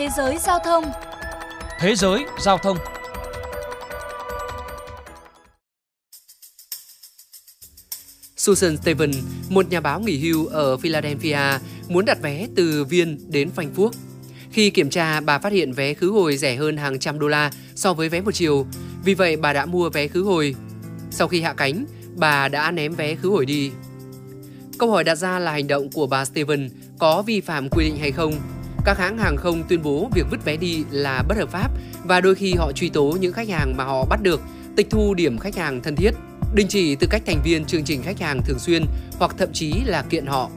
Thế giới giao thông Thế giới giao thông Susan Steven, một nhà báo nghỉ hưu ở Philadelphia, muốn đặt vé từ Viên đến Frankfurt. Khi kiểm tra, bà phát hiện vé khứ hồi rẻ hơn hàng trăm đô la so với vé một chiều. Vì vậy, bà đã mua vé khứ hồi. Sau khi hạ cánh, bà đã ném vé khứ hồi đi. Câu hỏi đặt ra là hành động của bà Steven có vi phạm quy định hay không? Các hãng hàng không tuyên bố việc vứt vé đi là bất hợp pháp và đôi khi họ truy tố những khách hàng mà họ bắt được, tịch thu điểm khách hàng thân thiết, đình chỉ tư cách thành viên chương trình khách hàng thường xuyên hoặc thậm chí là kiện họ.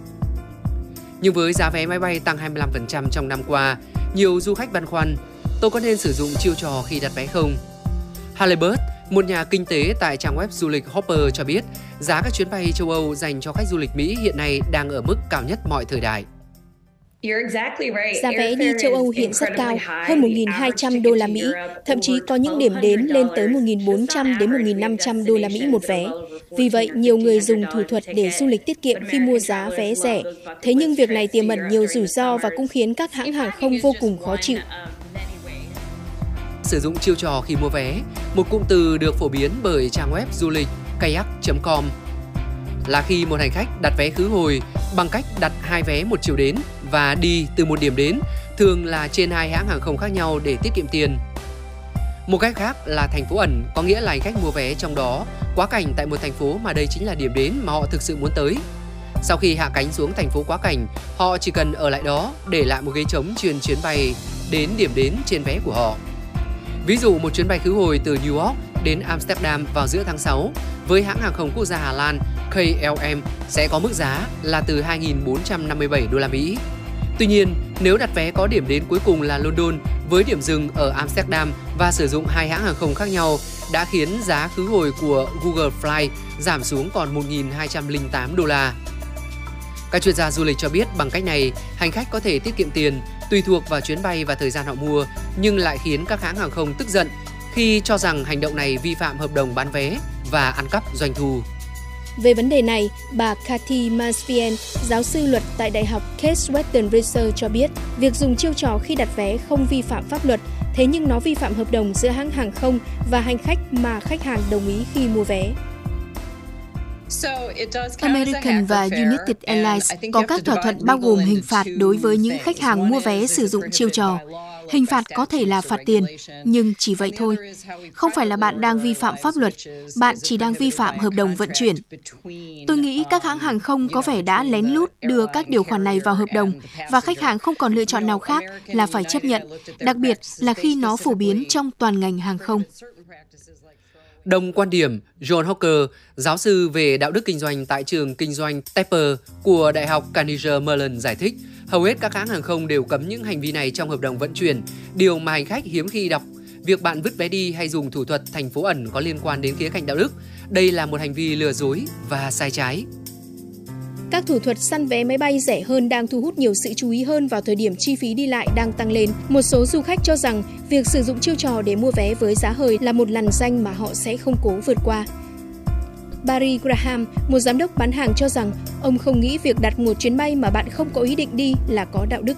Nhưng với giá vé máy bay tăng 25% trong năm qua, nhiều du khách băn khoăn, tôi có nên sử dụng chiêu trò khi đặt vé không? Halibut, một nhà kinh tế tại trang web du lịch Hopper cho biết, giá các chuyến bay châu Âu dành cho khách du lịch Mỹ hiện nay đang ở mức cao nhất mọi thời đại. Giá vé đi châu Âu hiện rất cao, hơn 1.200 đô la Mỹ, thậm chí có những điểm đến lên tới 1.400 đến 1.500 đô la Mỹ một vé. Vì vậy, nhiều người dùng thủ thuật để du lịch tiết kiệm khi mua giá vé rẻ. Thế nhưng việc này tiềm ẩn nhiều rủi ro và cũng khiến các hãng hàng không vô cùng khó chịu. Sử dụng chiêu trò khi mua vé, một cụm từ được phổ biến bởi trang web du lịch kayak.com là khi một hành khách đặt vé khứ hồi bằng cách đặt hai vé một chiều đến và đi từ một điểm đến, thường là trên hai hãng hàng không khác nhau để tiết kiệm tiền. Một cách khác là thành phố ẩn, có nghĩa là hành khách mua vé trong đó quá cảnh tại một thành phố mà đây chính là điểm đến mà họ thực sự muốn tới. Sau khi hạ cánh xuống thành phố quá cảnh, họ chỉ cần ở lại đó để lại một ghế trống chuyên chuyến bay đến điểm đến trên vé của họ. Ví dụ một chuyến bay khứ hồi từ New York đến Amsterdam vào giữa tháng 6 với hãng hàng không quốc gia Hà Lan KLM sẽ có mức giá là từ 2.457 đô la Mỹ. Tuy nhiên, nếu đặt vé có điểm đến cuối cùng là London với điểm dừng ở Amsterdam và sử dụng hai hãng hàng không khác nhau đã khiến giá khứ hồi của Google Fly giảm xuống còn 1.208 đô la. Các chuyên gia du lịch cho biết bằng cách này, hành khách có thể tiết kiệm tiền tùy thuộc vào chuyến bay và thời gian họ mua, nhưng lại khiến các hãng hàng không tức giận khi cho rằng hành động này vi phạm hợp đồng bán vé và ăn cắp doanh thu. Về vấn đề này, bà Cathy Mansfield, giáo sư luật tại Đại học Case Western Research cho biết, việc dùng chiêu trò khi đặt vé không vi phạm pháp luật, thế nhưng nó vi phạm hợp đồng giữa hãng hàng không và hành khách mà khách hàng đồng ý khi mua vé. American và United Airlines có các thỏa thuận bao gồm hình phạt đối với những khách hàng mua vé sử dụng chiêu trò. Hình phạt có thể là phạt tiền, nhưng chỉ vậy thôi. Không phải là bạn đang vi phạm pháp luật, bạn chỉ đang vi phạm hợp đồng vận chuyển. Tôi nghĩ các hãng hàng không có vẻ đã lén lút đưa các điều khoản này vào hợp đồng và khách hàng không còn lựa chọn nào khác là phải chấp nhận, đặc biệt là khi nó phổ biến trong toàn ngành hàng không. Đồng quan điểm, John Hawker, giáo sư về đạo đức kinh doanh tại trường kinh doanh Tepper của Đại học Carnegie Mellon giải thích, hầu hết các hãng hàng không đều cấm những hành vi này trong hợp đồng vận chuyển, điều mà hành khách hiếm khi đọc. Việc bạn vứt vé đi hay dùng thủ thuật thành phố ẩn có liên quan đến khía cạnh đạo đức. Đây là một hành vi lừa dối và sai trái. Các thủ thuật săn vé máy bay rẻ hơn đang thu hút nhiều sự chú ý hơn vào thời điểm chi phí đi lại đang tăng lên. Một số du khách cho rằng việc sử dụng chiêu trò để mua vé với giá hời là một lằn danh mà họ sẽ không cố vượt qua. Barry Graham, một giám đốc bán hàng cho rằng ông không nghĩ việc đặt một chuyến bay mà bạn không có ý định đi là có đạo đức.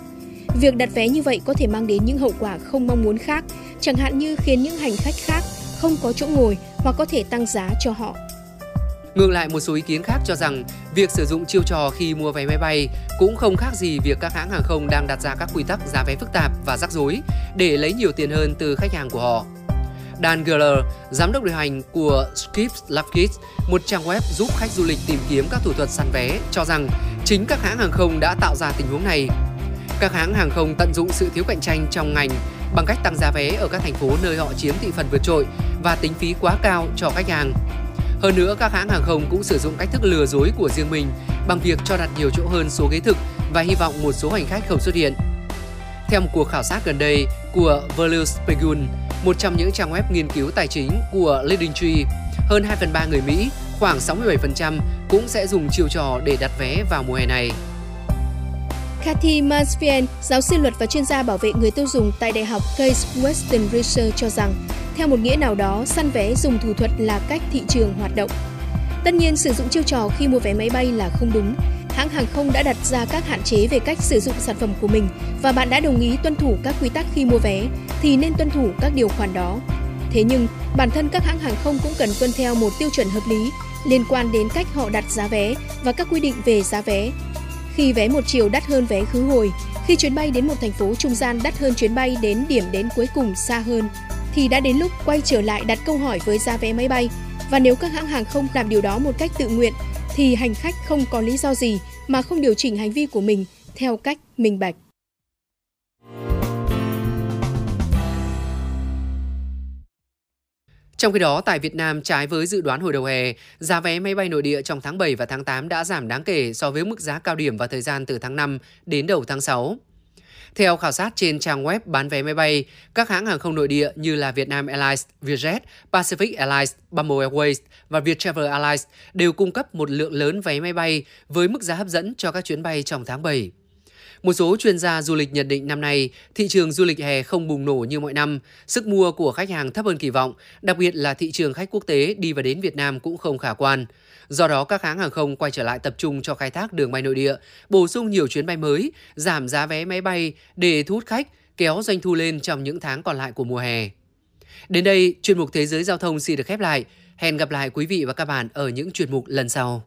Việc đặt vé như vậy có thể mang đến những hậu quả không mong muốn khác, chẳng hạn như khiến những hành khách khác không có chỗ ngồi hoặc có thể tăng giá cho họ. Ngược lại một số ý kiến khác cho rằng việc sử dụng chiêu trò khi mua vé máy bay cũng không khác gì việc các hãng hàng không đang đặt ra các quy tắc giá vé phức tạp và rắc rối để lấy nhiều tiền hơn từ khách hàng của họ. Dan Geller, giám đốc điều hành của Skips Love một trang web giúp khách du lịch tìm kiếm các thủ thuật săn vé, cho rằng chính các hãng hàng không đã tạo ra tình huống này. Các hãng hàng không tận dụng sự thiếu cạnh tranh trong ngành bằng cách tăng giá vé ở các thành phố nơi họ chiếm thị phần vượt trội và tính phí quá cao cho khách hàng. Hơn nữa, các hãng hàng không cũng sử dụng cách thức lừa dối của riêng mình bằng việc cho đặt nhiều chỗ hơn số ghế thực và hy vọng một số hành khách không xuất hiện. Theo một cuộc khảo sát gần đây của Value Spegun, một trong những trang web nghiên cứu tài chính của Leading Tree, hơn 2 phần 3 người Mỹ, khoảng 67% cũng sẽ dùng chiêu trò để đặt vé vào mùa hè này. Cathy Mansfield, giáo sư luật và chuyên gia bảo vệ người tiêu dùng tại Đại học Case Western Research cho rằng, theo một nghĩa nào đó, săn vé dùng thủ thuật là cách thị trường hoạt động. Tất nhiên, sử dụng chiêu trò khi mua vé máy bay là không đúng. hãng hàng không đã đặt ra các hạn chế về cách sử dụng sản phẩm của mình và bạn đã đồng ý tuân thủ các quy tắc khi mua vé thì nên tuân thủ các điều khoản đó. Thế nhưng, bản thân các hãng hàng không cũng cần tuân theo một tiêu chuẩn hợp lý liên quan đến cách họ đặt giá vé và các quy định về giá vé. Khi vé một chiều đắt hơn vé khứ hồi, khi chuyến bay đến một thành phố trung gian đắt hơn chuyến bay đến điểm đến cuối cùng xa hơn, thì đã đến lúc quay trở lại đặt câu hỏi với giá vé máy bay. Và nếu các hãng hàng không làm điều đó một cách tự nguyện, thì hành khách không có lý do gì mà không điều chỉnh hành vi của mình theo cách minh bạch. Trong khi đó, tại Việt Nam, trái với dự đoán hồi đầu hè, giá vé máy bay nội địa trong tháng 7 và tháng 8 đã giảm đáng kể so với mức giá cao điểm vào thời gian từ tháng 5 đến đầu tháng 6. Theo khảo sát trên trang web bán vé máy bay, các hãng hàng không nội địa như là Vietnam Airlines, Vietjet, Pacific Airlines, Bamboo Airways và Viettravel Airlines đều cung cấp một lượng lớn vé máy bay với mức giá hấp dẫn cho các chuyến bay trong tháng 7. Một số chuyên gia du lịch nhận định năm nay, thị trường du lịch hè không bùng nổ như mọi năm, sức mua của khách hàng thấp hơn kỳ vọng, đặc biệt là thị trường khách quốc tế đi và đến Việt Nam cũng không khả quan. Do đó, các hãng hàng không quay trở lại tập trung cho khai thác đường bay nội địa, bổ sung nhiều chuyến bay mới, giảm giá vé máy bay để thu hút khách, kéo doanh thu lên trong những tháng còn lại của mùa hè. Đến đây, chuyên mục Thế giới Giao thông xin được khép lại. Hẹn gặp lại quý vị và các bạn ở những chuyên mục lần sau.